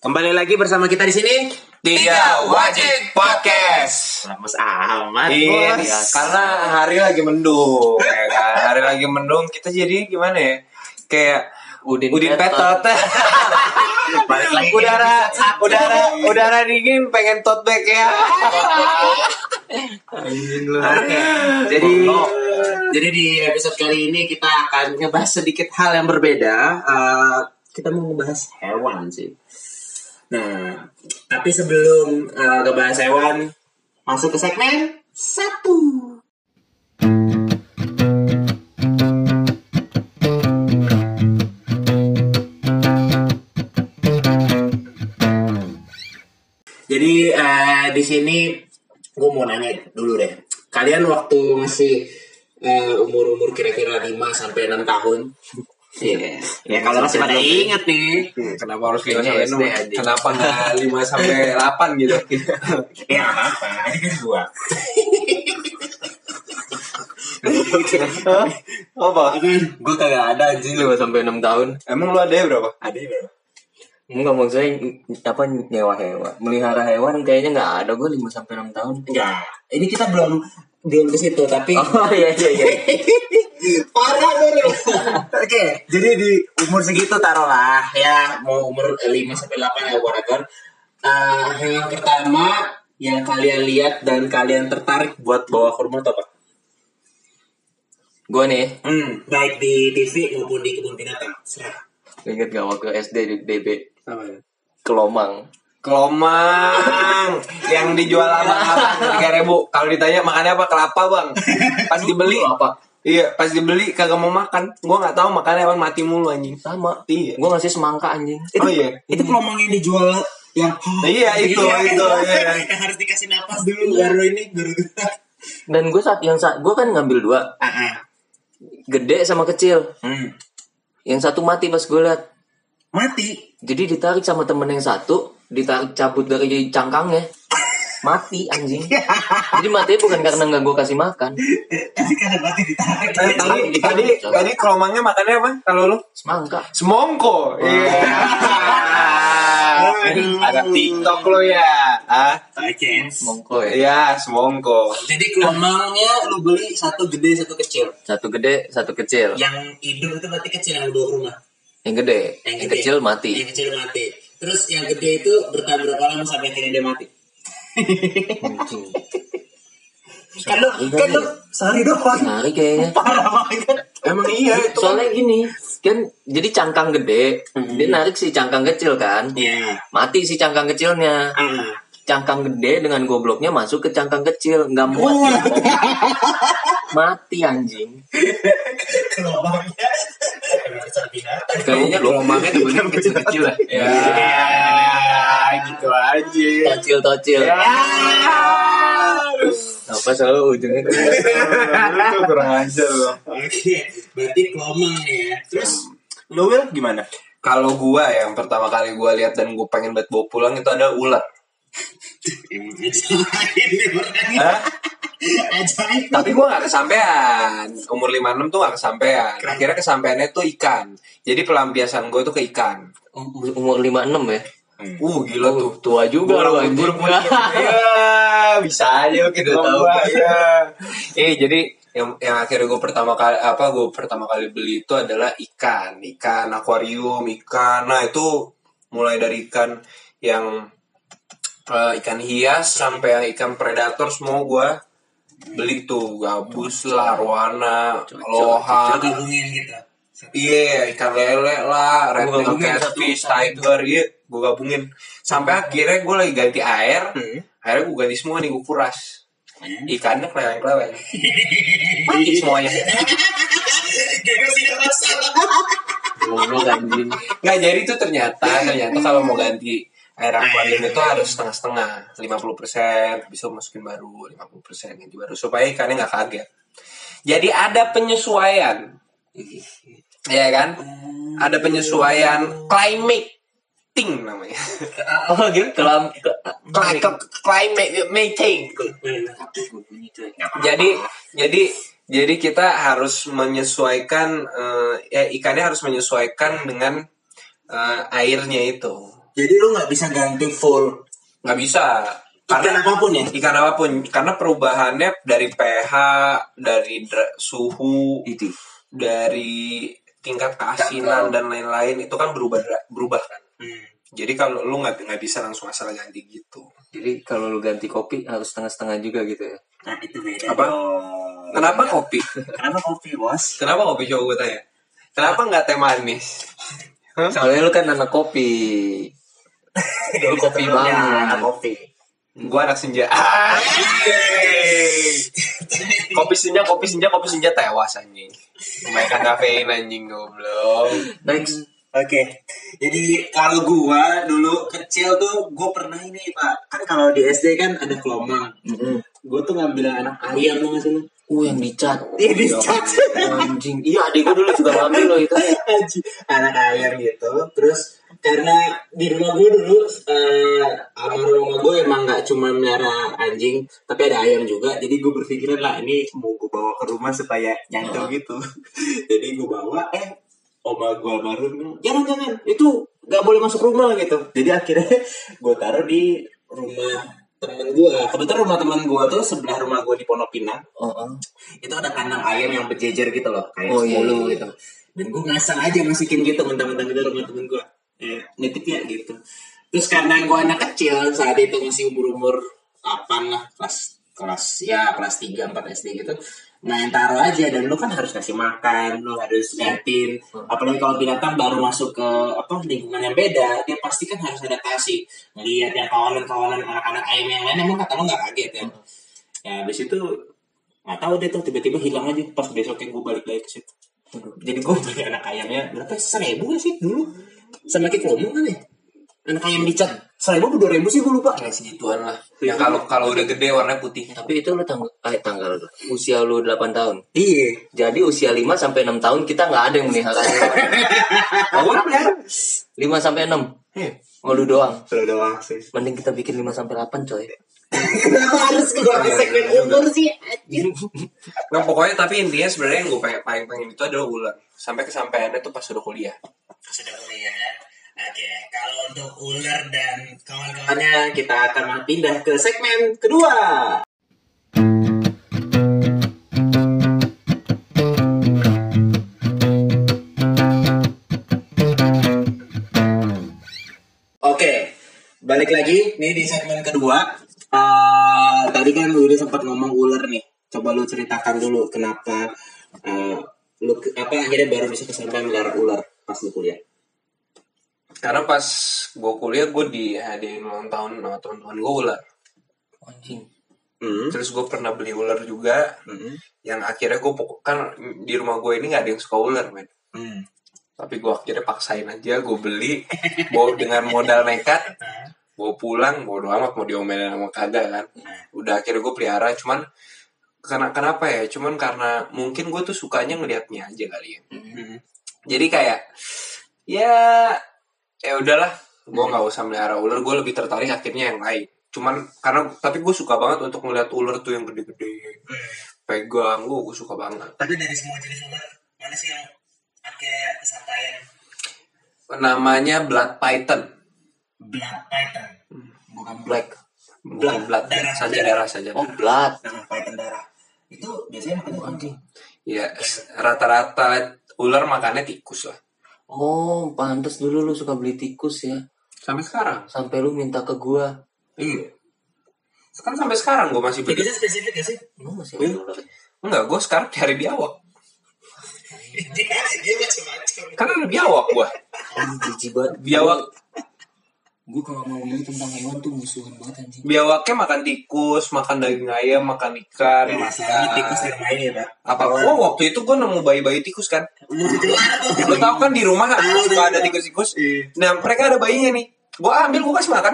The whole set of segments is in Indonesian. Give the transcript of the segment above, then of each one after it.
Kembali lagi bersama kita di sini. Tiga Wajib Podcast. Lemes amat. Iya, bos. karena hari lagi mendung, ya kan? Hari lagi mendung, kita jadi gimana ya? Kayak Udin, Udin Petot. Balik lagi. udara, udara, udara dingin pengen tote bag ya. Oke. Jadi jadi di episode kali ini kita akan ngebahas sedikit hal yang berbeda. Eh, kita mau ngebahas hewan sih. Nah, tapi sebelum eh, ngebahas hewan, masuk ke segmen satu. Jadi eh, di sini gue mau nanya dulu deh. Kalian waktu masih eh, umur-umur kira-kira 5 sampai 6 tahun. Iya. Ya kalau masih pada ingat nih. Kenapa harus Kayaknya sampai enam? Kenapa nggak lima sampai delapan gitu? Ya nggak apa-apa. Ini kan gua. Apa? gue kagak ada anjing 5 sampai 6 tahun. Emang lu ada berapa? Ada ya? Enggak maksudnya apa nyewa hewan, melihara hewan kayaknya nggak ada gue 5 sampai 6 tahun. Enggak. Ini kita belum belum ke situ tapi Oh iya iya iya. Parah dulu. Oke, jadi di umur segitu taruhlah ya mau umur 5 sampai 8 ya whatever. Eh, hewan pertama yang kalian lihat dan kalian tertarik buat bawa ke rumah itu apa? Gue nih Hmm, baik di TV maupun di kebun binatang. Serah. inget gak waktu SD di DB Apa ya? Kelomang. Kelomang yang dijual sama tiga ribu. Kalau ditanya makannya apa kelapa bang. Pas dibeli apa? Iya, pas dibeli kagak mau makan. Gua nggak tahu makannya apa mati mulu anjing. Sama. Iya. Gue ngasih semangka anjing. Oh iya. Itu kelomang yang dijual yang Iya, itu, itu, iya. Yang harus dikasih napas dulu baru ini baru Dan gue saat yang saat gue kan ngambil dua, Ah, ah. gede sama kecil. Hmm. Yang satu mati pas gue liat. Mati. Jadi ditarik sama temen yang satu, ditarik cabut dari cangkangnya. Mati anjing. Jadi matinya bukan karena nggak gue kasih makan. Tapi karena mati ditarik. Tadi tadi tadi kelomangnya makannya apa? Kalau lu Semangka. semongko. Iya. Aduh. Ada TikTok lo ya. Ah. Semongko ya. iya, semongko. Jadi kelomangnya lu beli satu gede satu kecil. Satu gede, satu kecil. Yang hidung itu berarti kecil yang ke rumah. Yang gede, yang, gede. kecil mati. Yang kecil mati. Terus yang gede itu bertahan berapa lama sampai akhirnya dia mati? Kan lu, kan lu sehari doang. Sehari kayaknya. Parah banget. Emang iya itu. Soalnya gini, kan jadi cangkang gede, dia narik si cangkang kecil kan. Iya. Mati si cangkang kecilnya. Ah. Cangkang gede dengan gobloknya masuk ke cangkang kecil, nggak muat. Mati anjing. Binatang. Kayaknya gelombangnya dibanding kecil-kecil lah. Ya, gitu aja. Tocil-tocil. Ya. Apa selalu ujungnya ke Itu kurang ajar loh. Oke, berarti kelomang ya. Terus Lu Will gimana? Kalau gua yang pertama kali gua lihat dan gua pengen buat bawa pulang itu ada ulat. Emang ajaib nih orangnya. Hah? Ajaib. Tapi gua nggak kesampean. Umur 56 tuh nggak kesampean. Akhirnya kesampeannya tuh ikan. Jadi pelampiasan gue tuh ke ikan. umur 56 ya. Uh gila tuh. Tua juga lu anjing. Iya, bisa aja kita Udah tahu. Iya. Eh jadi yang yang akhirnya gue pertama kali apa gue pertama kali beli itu adalah ikan, ikan akuarium, ikan. Nah itu mulai dari ikan yang eh, ikan hias sampai ikan predator semua gue beli tuh gabus lah, arwana, aloha, gitu. Iya, ikan lele lah, red catfish, tiger, iya, gue gabungin. Sampai akhirnya gue lagi ganti air, Hmm. akhirnya gue ganti semua nih, gue kuras. Ikannya keleweng-keleweng. Mati semuanya. Gak sih masalah. Goblok anjing. Nggak, jadi itu ternyata, ternyata kalau mau ganti air akuarium itu harus setengah-setengah. 50%, bisa masukin baru, 50% ganti baru. Supaya ikannya nggak kaget. Jadi ada penyesuaian. Iya kan? Ada penyesuaian climating namanya. Oh gitu kelam ke, Cli- ke- Climating. Jadi jadi jadi kita harus menyesuaikan eh, ya ikannya harus menyesuaikan dengan eh, airnya itu. Jadi lu nggak bisa ganti full nggak bisa ikan karena apa pun ya. ikan apa pun karena perubahannya dari pH dari suhu Itu. dari tingkat keasinan dan lain-lain itu kan berubah berubah kan Hmm. jadi kalau lu nggak nggak bisa langsung asal ganti gitu Jadi kalau lu ganti kopi harus setengah-setengah juga gitu ya. Nah itu beda. Apa? dong. kenapa kopi Kenapa kopi bos? kenapa kopi coba gue tanya kenapa nggak teh manis Soalnya lu kan anak kopi. Lu kopi Ya, banget. kopi. gue anak senja kopi senja kopi senja kopi senja tewas anjing Mainkan kafein anjing goblok Next. Oke, jadi kalau gua dulu kecil tuh gua pernah ini pak, kan kalau di SD kan ada kelomang, Mm-mm. gua tuh ngambil anak ayam tuh sih lu? Uh yang dicat. Iya, dicat. Anjing. Iya adik gua dulu juga ngambil loh itu. Anjing, anak ayam gitu, terus karena di rumah gua dulu eh sama rumah gua emang nggak cuma melihara anjing, tapi ada ayam juga, jadi gua berpikiran lah ini mau gua bawa ke rumah supaya nyantol gitu, jadi gua bawa eh oma gua baru jangan jangan itu nggak boleh masuk rumah gitu. Jadi akhirnya gua taruh di rumah temen gua. Kebetulan rumah temen gua tuh sebelah rumah gua di Pondok Pinang. Oh, oh. itu ada kandang ayam yang berjejer gitu loh kayak Oh, iya, 10 iya. gitu. Dan gue ngasal aja masukin gitu mentang-mentang itu rumah temen gue ya, nitip ya gitu. Terus karena gue anak kecil saat itu masih umur-umur 8 lah kelas kelas ya kelas 3 4 SD gitu main taruh aja. Dan lu kan harus kasih makan lu harus liatin apalagi kalau binatang baru masuk ke apa lingkungan yang beda dia pasti kan harus adaptasi. Ngeliat yang kawanan-kawanan anak-anak ayam yang lain emang kata lu nggak kaget ya? Ya habis itu nggak tahu deh tuh tiba-tiba hilang aja. Pas besoknya gue balik lagi ke situ. Jadi gue beli anak ayamnya berapa? Seribu sih dulu sama kayak promo kan ya? Anak ayam dicat. Seribu dua ribu sih gue lupa. Kayak segituan lah. Yang kalau kalau udah gede warnanya putih. Tapi itu lu tanggal eh tanggal usia lu 8 tahun. iya. Jadi usia 5 sampai 6 tahun kita nggak ada yang melihara hewan. kamu kan pelihara 5 sampai 6. Iya. Oh lu doang. Lo doang sih. Mending kita bikin 5 sampai 8 coy. kenapa harus keluar ke segmen umur sih? Nah pokoknya tapi intinya sebenarnya yang gue pengen, paling pengen itu adalah ular sampai kesampaiannya tuh pas udah kuliah. sudah kuliah oke kalau untuk ular dan kawan-kawannya kita akan pindah ke segmen kedua Oke, balik lagi nih di segmen kedua. Eh, tadi kan udah sempat ngomong ular nih. Coba lu ceritakan dulu kenapa eh, lu apa akhirnya baru bisa kesampaian melihara ular pas lu kuliah. Karena pas gue kuliah gue dihadiahin ulang tahun sama teman-teman gue ular. Anjing. Hmm. Terus gue pernah beli ular juga Hmm. yang akhirnya gue kan di rumah gue ini nggak ada yang suka ular men. Hmm. Tapi gue akhirnya paksain aja gue beli bawa dengan modal nekat bawa pulang bodo amat mau diomelin sama kagak kan udah akhirnya gue pelihara cuman karena kenapa ya? Cuman karena mungkin gue tuh sukanya ngelihatnya aja kali ya. Hmm. jadi kayak ya ya udahlah. Gue nggak usah melihara ular gue lebih tertarik akhirnya yang lain. Cuman karena tapi gue suka banget untuk ngeliat ular tuh yang gede-gede. Pegang gue gue suka banget. Tapi dari semua jenis ular, mana sih yang akhirnya kesampaian? Namanya blood python. Blood python? Bukan Black. bukan blood Darah. saja darah saja. Oh, blood. Nah, python darah. Itu biasanya makannya anjing. ya rata-rata ular makannya tikus lah Oh, pantas dulu lu suka beli tikus ya. sampai sekarang Sampai lu minta ke gua. iya kan sampai sekarang gue masih beli Tikusnya spesifik gak sih? Lu masih Iya. ada ular. enggak gue sekarang cari biawak dia dia macam-macam. kan ada biawak Anjing jijik banget. biawak Gue kalau mau tentang hewan tuh musuhan banget anjing. biawaknya makan tikus makan daging ayam makan ikan Masalahnya makan tikus di rumah ini ya, Pak. apa? Oh waktu itu gue nemu bayi-bayi tikus kan? Lo tau kan di rumah suka ada tikus-tikus? Nah mereka ada bayinya nih. Gue ambil gue kasih makan.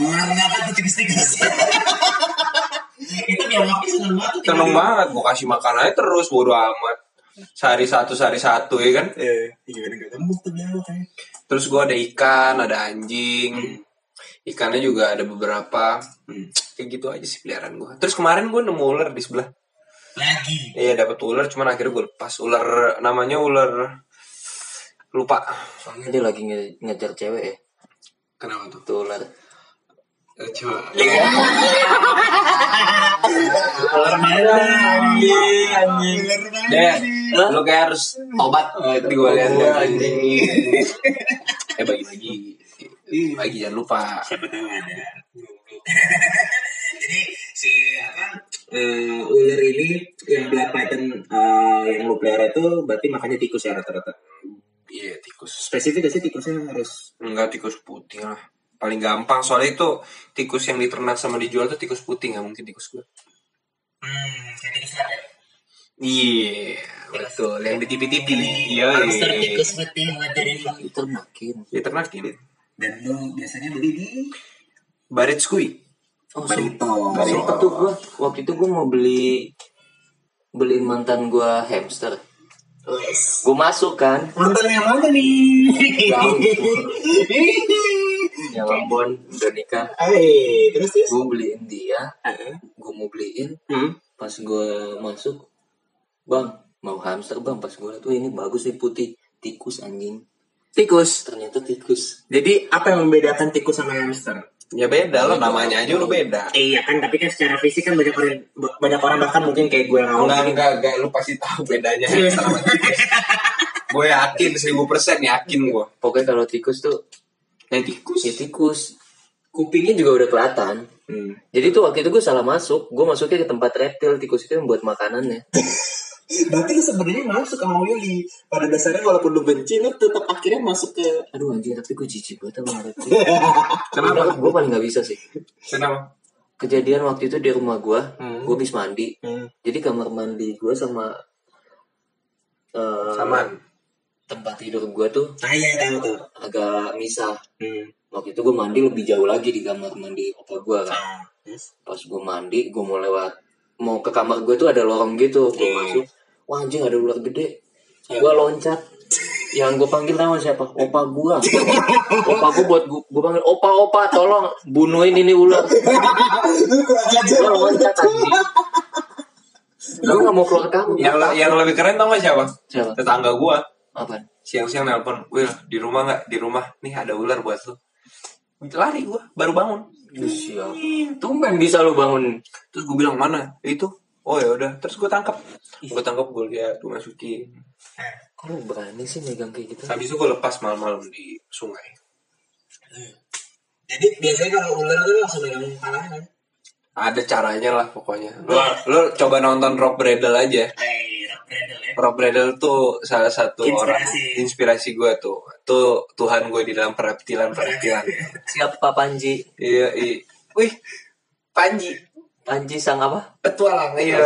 Warna apa tuh tikus-tikus? Itu biawaknya seneng banget tuh. seneng banget gue kasih makan aja terus bodo amat sehari satu sehari satu ya kan Eh, gimana gak gemuk tuh biawaknya? terus gue ada ikan ada anjing ikannya juga ada beberapa Hmm. kayak gitu aja sih peliharaan gue terus kemarin gue nemu ular di sebelah Lagi. iya dapat ular cuman akhirnya gue lepas ular namanya ular lupa Soalnya dia lagi nge- ngejar cewek ya. Kenapa tuh? Tuh ular. Merah. Anjing, anjing. Deh, lu kayak harus tobat. Tadi gue lihat Gua, anjing. Eh bagi-bagi. Bagi jangan lupa. Siapa tahu ada. Jadi si apa eh, ular ini yang black python eh, yang lu pelihara itu berarti makanya tikus ya rata-rata. Iya tikus. Spesifik gak sih tikusnya harus Enggak tikus putih lah. Paling gampang soalnya itu tikus yang diternak sama dijual tuh tikus putih nggak mungkin tikus gue. hmm, kayak tikus ya? Iya, betul. Yang di TV-TV. Iya, Hamster iya. tikus putih ngajarin lu. Diternakin. Diternakin. Dan lu biasanya beli di Barit skui. Oh, Barito. Sempet tuh gua waktu itu gua mau beli beliin mantan gua hamster. Wes. Gua masuk kan, Mantan yang mana nih? Jauh. ya Ambon udah nikah. Eh, terus terus. Gua beliin dia, Heeh. gua mau beliin, Hmm. pas gua masuk, bang mau hamster bang, pas gua liat tuh ini bagus nih putih, tikus anjing. Tikus. Ternyata tikus. Jadi apa yang membedakan tikus sama hamster? Ya beda lah namanya aja udah beda. Iya kan, tapi kan secara fisik kan banyak orang banyak orang bahkan mungkin kayak gue yang awam. Enggak, enggak, enggak, lu pasti tahu bedanya sama tikus. gue yakin seribu persen yakin gue. Pokoknya kalau tikus tuh Yang tikus. ya tikus. Kupingnya juga udah kelihatan. Hmm. Jadi tuh waktu itu gue salah masuk, gue masuknya ke tempat reptil, tikus itu yang buat makanannya. Berarti lu sebenarnya masuk sama Willy. Pada dasarnya walaupun lu benci, lu tetap akhirnya masuk ke Aduh anjing, tapi gue jijik banget sama reptil. Kenapa? Gue paling gak bisa sih. Kenapa? Kejadian waktu itu di rumah gue, Hmm. gue habis mandi. Hmm. Jadi kamar mandi gue sama eh, Saman. Tempat tidur gue tuh Ah iya tahu tuh. agak misah. Hmm. Waktu itu gue mandi lebih jauh lagi di kamar mandi opa gue kan. Ah, terus? Pas gue mandi, gue mau lewat mau ke kamar gue tuh ada lorong gitu. Gue Hmm. masuk, wah anjing ada ular gede. Gue loncat. Yang gue panggil nama siapa? Opa gue. opa gue buat gue, gue panggil opa opa tolong bunuhin ini ular. Gue loncat anjing. Gue gak mau keluar kamar. Yang yang lebih keren tau gak siapa? Siapa? Tetangga gua. Apa? Siang-siang nelpon, Will, di rumah nggak? Di rumah. Nih ada ular buat lu. Lari gua, baru bangun. Siap. Tumben bisa lu bangun. Terus gue bilang mana? Itu. Oh ya udah. Terus gue tangkap. Gue tangkap gue lihat, gue masukin. Kok lu berani sih megang kayak gitu? Habis itu gue lepas malam-malam di sungai. Jadi biasanya kalau ular tuh langsung megang kepalanya kan? Ada caranya lah pokoknya. Lo, lo coba nonton Rob Bradle aja. Eh, Rock Bradle ya. Rob Bradle tuh salah satu Inspirasi. orang inspirasi gue tuh. Tuh Tuhan gue di dalam peraptilan peraptilan. Siapa Panji? iya, iya. Wih, Panji. Panji sang apa? Petualang iya.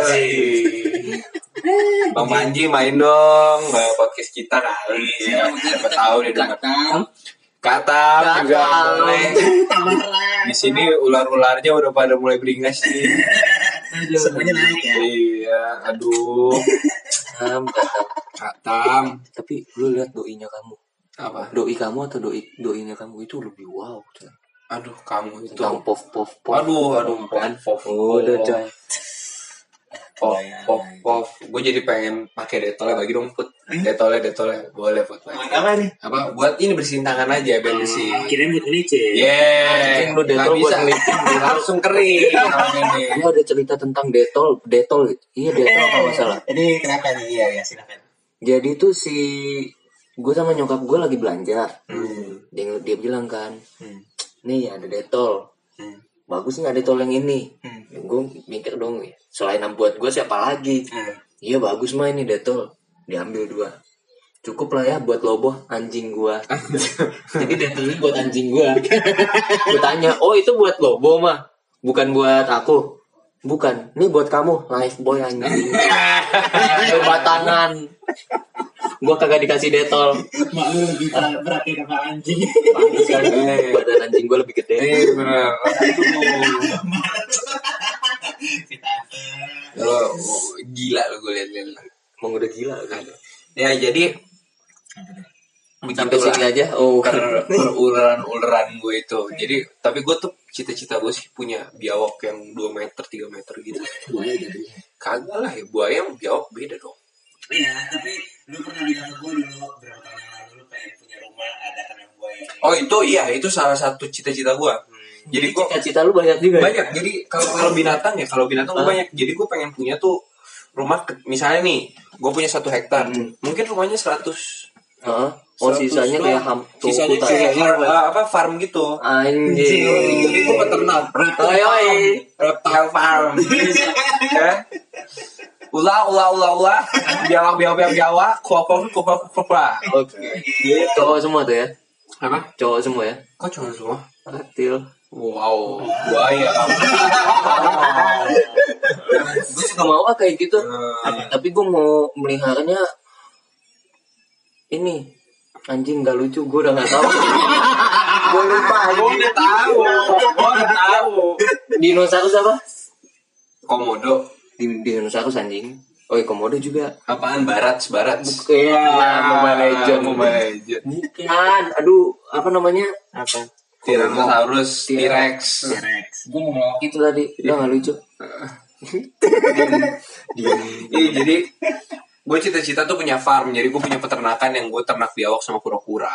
Bang Panji main dong podcast kita kali. Siapa tahu dia dengar. Kata juga boleh. Di sini ular-ularnya udah pada mulai beringas nih. Semuanya naik ya. Iya, aduh. Katam, katam. Tapi lu lihat doinya kamu. Apa? Doi kamu atau doi doinya kamu itu lebih wow. Aduh, kamu itu. Tentang pov pov pov. Aduh, aduh, pov, Oh, udah. Pop, pop, pop. Gue jadi pengen pakai detolnya bagi dong, Put. Detolnya, detolnya. Boleh, Put. bagi. Apa nih? Apa? Buat ini bersihin tangan aja, biar bersih. Kirain buat licin. Yeah, lu detol buat bisa. ngelipin. Langsung kering. ini. Ada cerita tentang detol, detol. Iya detol kalau salah. Ini kenapa nih? Iya, ya silakan. Jadi tuh si gue sama nyokap gue lagi belanja. Hmm. Dia, dia bilang kan, Hmm. nih ada detol. Hmm. Bagus nih ada detol yang ini. Hmm. Gue mikir dong, selain buat gue siapa lagi? Hmm. Iya bagus mah ini detol. Diambil dua. Cukup lah ya buat lobo anjing gua. Jadi detolnya buat anjing gua. Gue tanya, oh itu buat lobo mah, bukan buat aku. Bukan, ini buat kamu, life boy anjing. Berbatangan. Gua kagak dikasih detol. Mak lu lebih berarti sama anjing. Pantes kan, badan anjing gua lebih gede. Eh, tante. Lo oh, gila lo gue liat-liat. Emang udah gila kan. Ya, jadi Sampai sini aja. Oh, per, perularan-ularan gue itu. Jadi, tapi gue tuh cita-cita gue sih punya biawak yang 2 meter, 3 meter gitu. Buaya gitu. Kagak lah ya, buaya sama biawak beda dong. Iya, tapi lu pernah bilang ke gue dulu berapa tahun yang lalu lu pengen punya rumah ada kandang buaya ini. Oh itu iya itu salah satu cita-cita gue. Jadi gue Cita-cita lu banyak juga. ya? banyak. Jadi kalau kalau binatang ya kalau binatang gue Hah? banyak. Jadi gue pengen punya tuh rumah ke- misalnya nih gue punya satu hektar Hmm. mungkin rumahnya 100 Heeh. Oh sisanya kayak ham sisanya kayak har- uh, apa farm gitu Anjing. jadi gue peternak oi. reptile farm ya ulah ulah ulah ulah. Biawa biawa biawa biawa. Kuah kuah kuah Oke. Cowok semua tuh ya. apa? Cowok semua ya. kok cuma semua? Reptil. wow. Buaya. Gue juga mau ah kayak gitu. Hmm. Tapi gue mau meliharanya ini. Anjing gak lucu. Gue udah gak tahu. Gue lupa gue udah tahu. Gue udah tahu. Dinosaurus apa? Komodo di dinosaurus anjing. Oh iya komodo juga. Apaan barat barat Iya, Mobile Legend. Mobile Legend bukan. Aduh apa namanya? Apa? Tyrannosaurus T-Rex. T-Rex. Gue mau ngomong itu tadi. Udah gak lucu. Iya jadi gue cita-cita tuh punya farm. Jadi gue punya peternakan yang gue ternak biawak sama kura-kura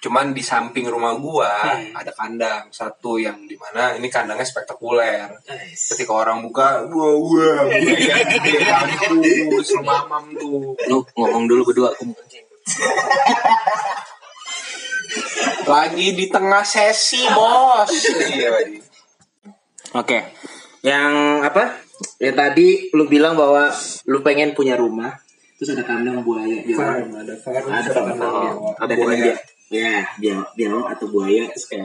cuman di samping rumah gue ada kandang satu yang di mana ini kandangnya spektakuler. Ketika orang buka wah wah bagus rumah mam tuh. Lu ngomong dulu berdua aku kencing lagi di tengah sesi bos. Iya. Oke. Yang apa? Ya tadi lu bilang bahwa lu pengen punya rumah, terus ada kandang buaya dalam. ada farm Ada farm. Ada buaya. Ya, biawak, biawak atau buaya terus kayak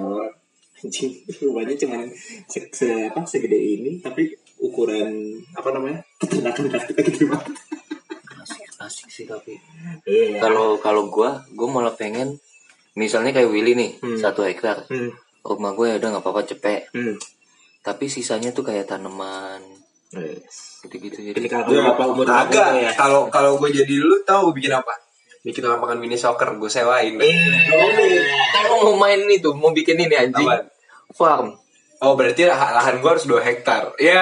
anjing rumahnya cuma se, se- apa segede ini tapi ukuran apa namanya peternakan kita gede banget. asik sih tapi Iya. kalau kalau gua gua malah pengen misalnya kayak Willy nih Hmm. satu hektar Hmm. rumah gue ya udah nggak apa-apa cepet Hmm. tapi sisanya tuh kayak tanaman Yes. gitu-gitu Jadi jadi kalau apa umur aku Agak, ya. kalau kalau gue jadi lu tahu bikin apa? Bikin lapangan mini soccer, gue sewain. kalau mau main itu mau bikin ini anjing Apaan? farm Oh berarti lah- lahan gue harus 2 hektar. Ya,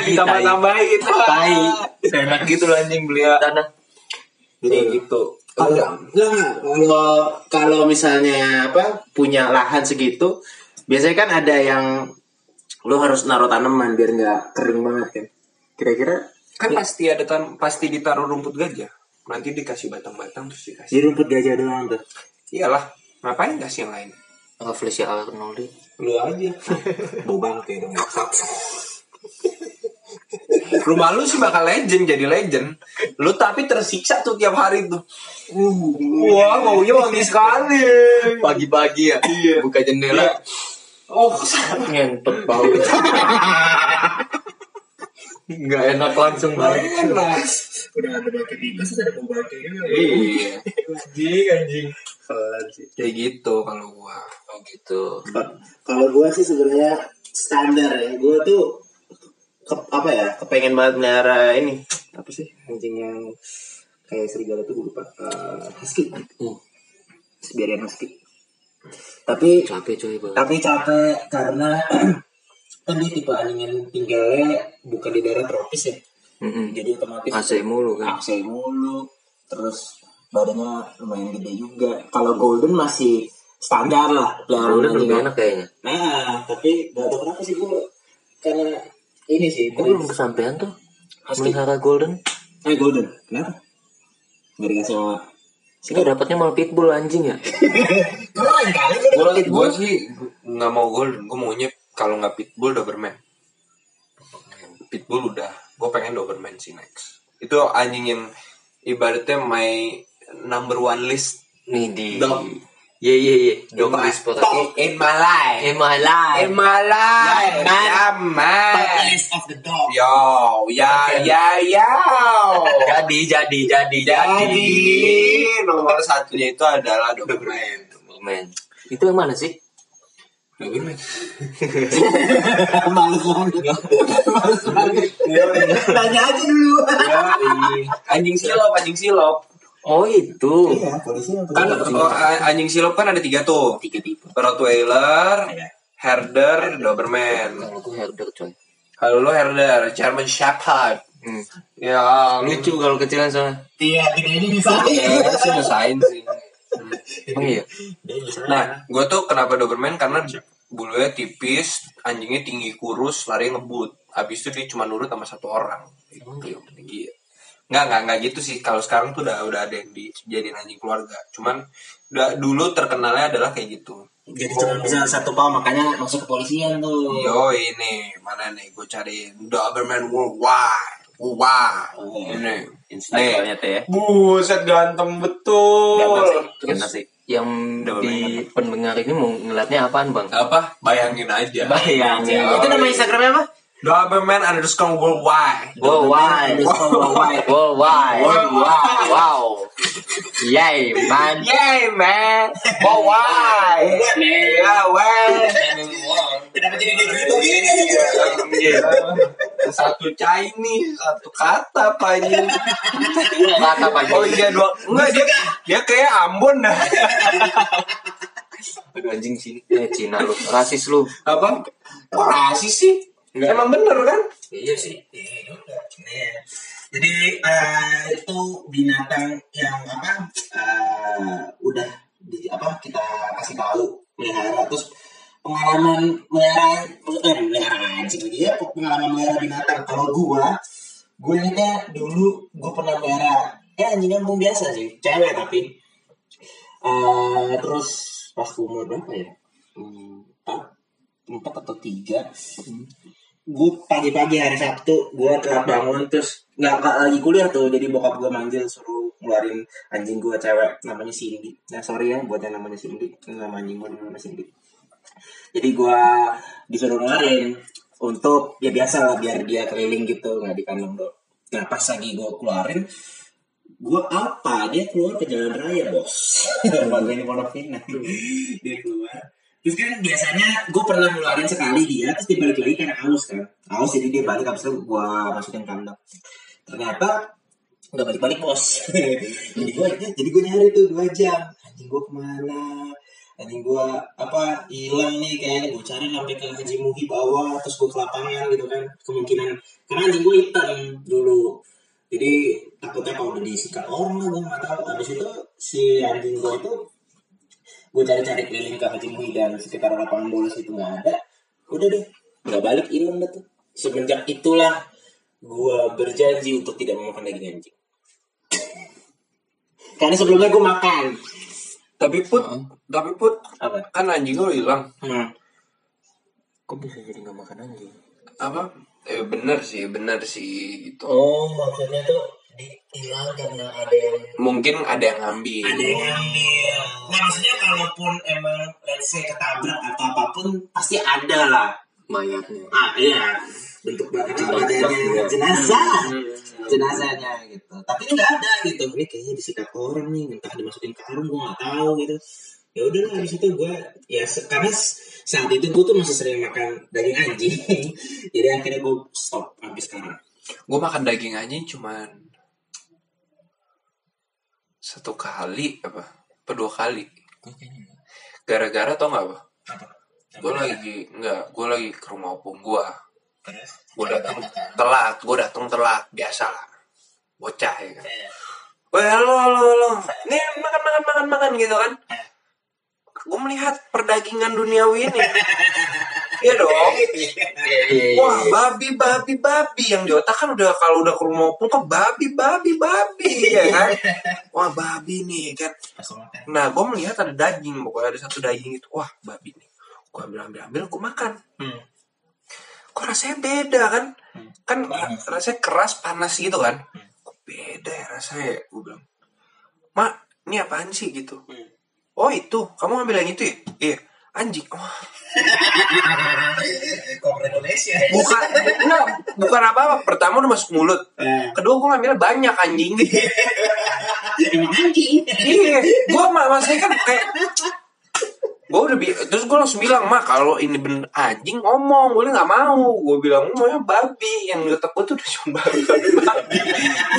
ditambah-tambahin. tai enak gitu loh anjing beli tanah Jadi gitu. Kalau enggak, kalau kalau misalnya apa punya lahan segitu, biasanya kan ada yang lu harus naruh tanaman biar nggak kering banget kan. Kira-kira Kan pasti ada tan pasti ditaruh rumput gajah. Nanti dikasih batang-batang terus dikasih. di rumput gajah doang tuh. Iyalah, ngapain kasih yang lain? apa Felicia Arnoldi Lu aja. Bau bangke dong. Rumah lu sih bakal legend jadi legend. Lu tapi tersiksa tuh tiap hari tuh. Wah, baunya wangi sekali. pagi-pagi ya Iya. buka jendela Iya. Oh, ngentot bau nggak enak langsung banget enak. Udah ada bangke tikus terus ada bau juga. Iya. Anjing anjing. Kelar sih. Kayak gitu kalau gua. oh gitu Kalau gue sih sebenarnya standar ya. Gue tuh ke, apa ya? Kepengen banget melihara ini. Apa sih anjing yang kayak serigala tuh gue lupa. Eh, husky. Hmm. Siberian husky. Tapi capek coy bang tapi capek karena kan dia tipe yang tinggalnya bukan di daerah tropis ya. Mm-mm. Jadi otomatis AC mulu kan AC mulu. Terus badannya lumayan gede juga. Kalau golden masih standar lah. Peliharaan lebih anjing. enak kayaknya Nah, tapi gak tau kenapa sih gue karena ini sih. Gue belum kesampaian tuh Husky. melihara golden Eh golden, kenapa? Gak dikasih sama. Sini dapatnya malah pitbull anjing ya Keren kali Gua, gua sih nggak mau golden, gua maunya kalau nggak pitbull doberman. Pitbull udah, gua pengen doberman sih next. Itu anjing yang ibaratnya my number one list Nih di Dog. Ye ye ye Dog in, my, potati in my life. In my life In my life, Yeah, man. yeah, man. list of the dog. Yo, ya, ya, ya. Jadi jadi jadi Jadi nomor satunya itu adalah Doberman. Men Itu yang mana sih? Doberman. Males banget. Males banget. Tanya aja dulu. Anjing silop, anjing silop. Oh itu Iya, polisi yang Kan oh, anjing silop kan ada tiga tuh. tiga tipe. Rottweiler, Iya. Herder, Doberman. Kalau gue herder coy Kalau lu Herder, German Shepherd. hmm. Ya, Lucu kalau kecilan soalnya Iya, ini bisa. Ya, sih usahain sih. Emang iya. Dia bisa. Nah, gue tuh kenapa Doberman karena bulunya tipis, anjingnya tinggi kurus, lari ngebut. Habis itu dia cuma nurut sama satu orang. Emang Gitu. Nggak, nggak, nggak gitu sih. Kalau sekarang tuh udah udah ada yang dijadiin anjing keluarga. Cuman udah, dulu terkenalnya adalah kayak gitu. Jadi cuma bisa satu pau makanya masuk ke polisian tuh. Yo ini mana nih gue cari Doberman Worldwide. Wah, ini. Nih. Instagramnya teh ya. Buset ganteng betul. Terus yang di pendengar ini mau ngeliatnya apaan bang? apa? Bayangin aja. Bayangin. Itu nama Instagramnya apa? Doberman underscore worldwide. Worldwide. Worldwide. Worldwide. Worldwide. Wow. Yay man. Yay man. Worldwide. Weh. Kenapa jadi gitu gini? Satu Chinese, satu kata apa ini? Kata apa Oh iya dua. Enggak dia dia kayak Ambon dah. Aduh anjing sini. Eh Cina lu. Rasis lu. Apa? Kok rasis sih? Emang bener kan? Iya sih. Iya juga. Iya. Jadi eh, itu binatang yang apa? eh, udah di apa kita kasih tahu melihara terus pengalaman melihara eh melihara anjing lagi ya pengalaman melihara binatang kalau gua gue ingetnya dulu gue pernah melihara ya anjing kampung biasa sih cewek tapi Eh, terus pas umur berapa ya empat empat atau tiga gue pagi-pagi hari Sabtu gue telat bangun terus nggak lagi kuliah tuh jadi bokap gue manggil suruh ngeluarin anjing gue cewek namanya Cindy. Nah sorry ya buat yang namanya Cindy nama anjing gue namanya Cindy. Jadi gue disuruh ngeluarin untuk ya biasa lah biar dia keliling gitu nggak di kandang dong nah pas lagi gue keluarin gue apa? Dia keluar ke jalan raya bos. Ini pondok pinang. Dia keluar terus kan biasanya gue pernah ngeluarin sekali dia terus dia balik lagi karena haus kan. Haus jadi dia balik habis itu gue masukin kandang. Ternyata nggak balik balik bos. Jadi gue jadi gue nyari tuh dua jam. Anjing gue ke mana? Anjing gue apa hilang nih kayaknya. Gue cari sampai ke Haji Muhi bawah terus gue ke lapangan gitu kan. Kemungkinan. Karena anjing gue hitam dulu. Jadi takutnya kalau udah disikat orang lah gue nggak tahu. Habis itu si anjing gue itu gue cari-cari keliling ke Haji Muhi dan sekitar lapangan bola itu nggak ada udah deh nggak balik hilang dah tuh semenjak itulah gue berjanji untuk tidak memakan daging anjing karena sebelumnya gue makan Tapi put, tapi put apa kan anjing lu hilang. hmm. Kok bisa jadi nggak makan anjing? Apa? Eh bener sih, bener sih gitu. oh maksudnya tuh hilang karena ada yang Mungkin ada yang ngambil. ada yang ngambil. Nah maksudnya kalaupun emang let's say ketabrak atau apa pun pasti ada lah Mayatnya. ah iya. Bentuk bentuk badannya jenazah. Jenazahnya gitu. Tapi ini nggak ada gitu. Ini kayaknya disikat orang nih. Entah dimasukin karung gue nggak tahu gitu. Ya udah lah habis itu gue ya karena saat itu gue tuh masih sering makan daging anjing. Jadi akhirnya gue stop sampai sekarang. Gue makan daging anjing cuman satu kali apa? Apa dua kali? Gara-gara tau nggak apa? apa Gue lagi nggak, gue lagi ke rumah opung gue. Gue datang telat, gue datang telat biasa lah. Bocah ya kan. Eh, Wah, halo, halo, halo. Nih, makan, makan, makan, makan gitu kan. Gue melihat perdagingan duniawi ini. Iya dong. Wah, babi, babi, babi. Yang di otak kan udah kalau udah ke rumah opung kan babi, babi, babi. Ya kan? Wah, babi nih kan. makan Nah, gue melihat ada daging. Pokoknya ada satu daging itu. Wah, babi nih. Gue ambil, ambil, ambil. Gue makan. hmm. Kok rasanya beda kan? Hmm. Kan Panas. rasanya keras, panas gitu kan. Kok beda ya rasanya? Gue bilang. Mak, ini apaan sih gitu? Hmm. Oh itu, kamu ambil yang itu ya? Iya. Anjing. Oh, Indonesia bukan, enggak, bukan apa-apa. Pertama udah masuk mulut. Eh, Kedua gue ngambilnya banyak anjing. anjing. Iya, gue maksudnya kan kayak gue udah bi terus gue langsung bilang mak kalau ini bener anjing ngomong gue nggak mau. Gue bilang "Oh, maunya babi yang detek gue tuh udah cuma babi babi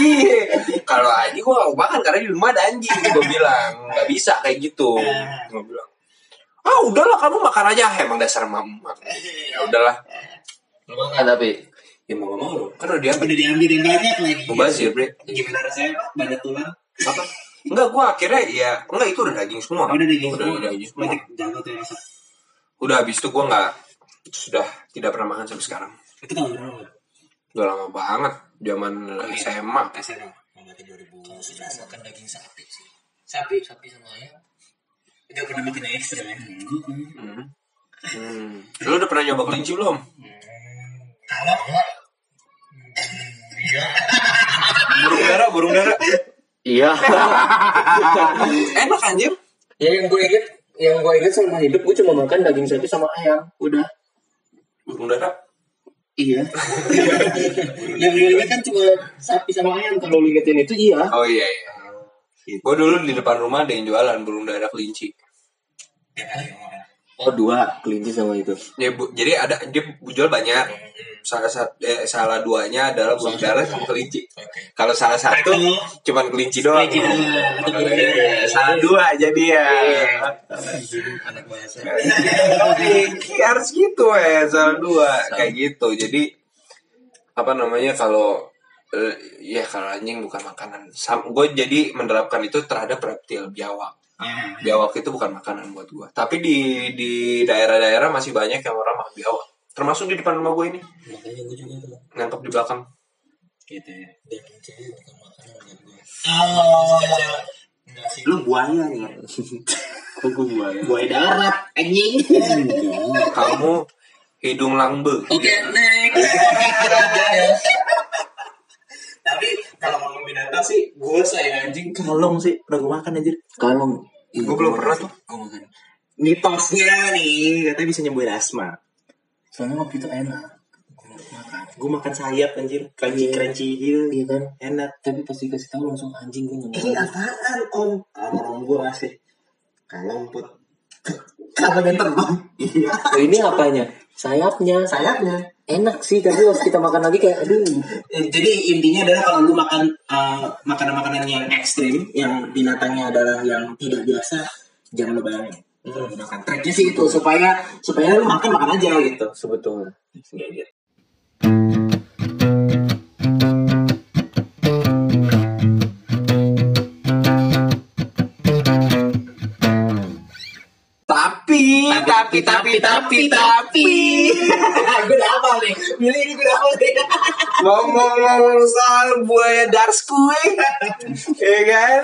iya kalau anjing gue gak mau makan karena di rumah ada anjing gue bilang. Nggak bisa kayak gitu. Gue bilang ah udahlah kamu makan aja emang dasar mama ya udahlah makan. Tapi ya mau gak mau kan udah diambil udah diambil dan banyak lagi mau bazir bre gimana rasanya badan tulang apa Enggak, gua akhirnya ya enggak itu udah daging semua. udah daging Udah semua. daging semua. Jago tuh ya. Udah habis itu gua nggak sudah tidak pernah makan sampai sekarang. Itu tahun berapa? Udah lama banget zaman SMA. SMA. Berarti 2000. Kalau sudah makan daging sapi sih. Sapi. Sapi sama ayam. Gak pernah makin ekstrim ya. Hmm. Hmm. Lu udah pernah nyoba kelinci belum? Kalau Burung dara, burung dara. Iya. Enak anjir. ya yang gue inget, yang gue inget selama hidup gue cuma makan daging sapi sama ayam. Udah. Burung dara. Iya. yang gue inget kan cuma sapi sama ayam. Kalau lu ingetin itu iya. Oh iya iya. Gue dulu di depan rumah ada yang jualan burung dara kelinci. Oh dua kelinci sama itu. Ya, bu, jadi ada dia jual banyak. Salah satu eh, salah duanya adalah burung dara sama kelinci. Kalau salah satu cuman kelinci doang. Eh, salah dua jadi ya. anak bahasa. harus gitu ya salah dua kayak gitu. Jadi apa namanya kalau eh, ya kalau anjing bukan makanan. Gue jadi menerapkan itu terhadap reptil biawak. Ah, Biawak itu bukan makanan buat gue. Tapi di di daerah-daerah masih banyak yang orang makan biawak. Termasuk di depan rumah gue ini, Makanya gue juga tuh. ngangkep di belakang. gitu ya. Daging cewek bukan makanan buat gue. Oh, lu buaya nih. Kok gue buaya? Buaya darat, anjing. Kamu hidung lambe. Oke, next. Tapi kalau ngomong binatang sih, gue sayang anjing kalong sih. Udah gue makan anjir. Kalau Gue belum pernah tuh. gue makan. Mitosnya nih, katanya bisa nyembuhin asma. Soalnya waktu itu enak. Gue makan. Gue makan sayap anjir, crunchy-crunchy gitu. Iya kan? Enak. Tapi pas dikasih tahu langsung anjing gue Ini nggak apaan om? Sama om gue ngasih. Kalong put. Kalong yang terbang. Iya. Oh, ini apanya? Sayapnya. Sayapnya. Enak sih, tapi pas kita makan lagi kayak aduh. Eh, Jadi intinya adalah kalau lu makan eh, makanan-makanan yang ekstrim, yang binatangnya adalah yang tidak biasa, jangan lu bayangin. Lu Gunakan treknya sih itu supaya supaya lu makan makan aja gitu. Sebetulnya. Tapi, tapi, tapi, tapi, tapi. gue udah hafal nih. Milih ini gue udah hafal nih. Ngomong-ngomong soal buaya Dars kue, ya kan?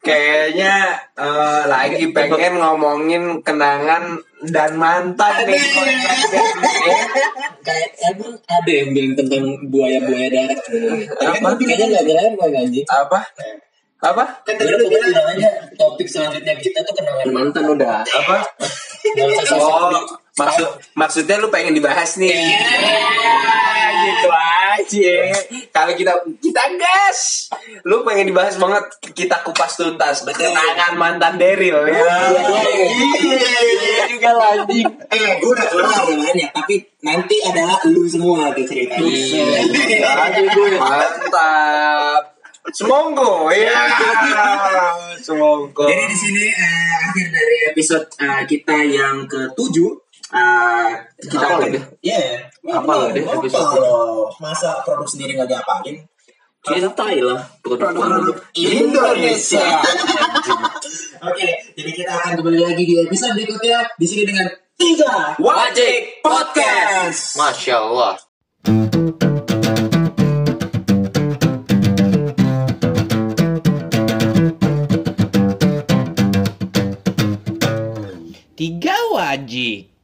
Kayaknya eh, lagi pengen ngomongin kenangan dan mantan nih. Kayak emang ada yang bilang tentang buaya-buaya darat. Apa? Kayaknya nggak nyalain gue anjing. Apa? Apa? Kan Tadi lu bilang topik selanjutnya kita tuh kenangan mantan udah. Apa? Oh, maksud maksudnya lu pengen dibahas nih. gitu aja. Kalau kita kita gas, lu pengen dibahas banget kita kupas tuntas kenangan mantan Daryl ya. Iya juga lanjut. Eh, gue udah keluar namanya, tapi nanti adalah lu semua tuh ceritanya. Mantap. Semonggo ya. Semonggo. Jadi di sini eh, akhir dari episode eh, kita yang ketujuh. eh, kita akan, ya? Iya. Deh Hafal episode. loh. Masa produk sendiri nggak diapalin? Cintai lah produk-produk. Indonesia. Oke, jadi kita akan kembali lagi di episode berikutnya di sini dengan tiga Wajib Podcast. Masya Allah. Tiga wajib.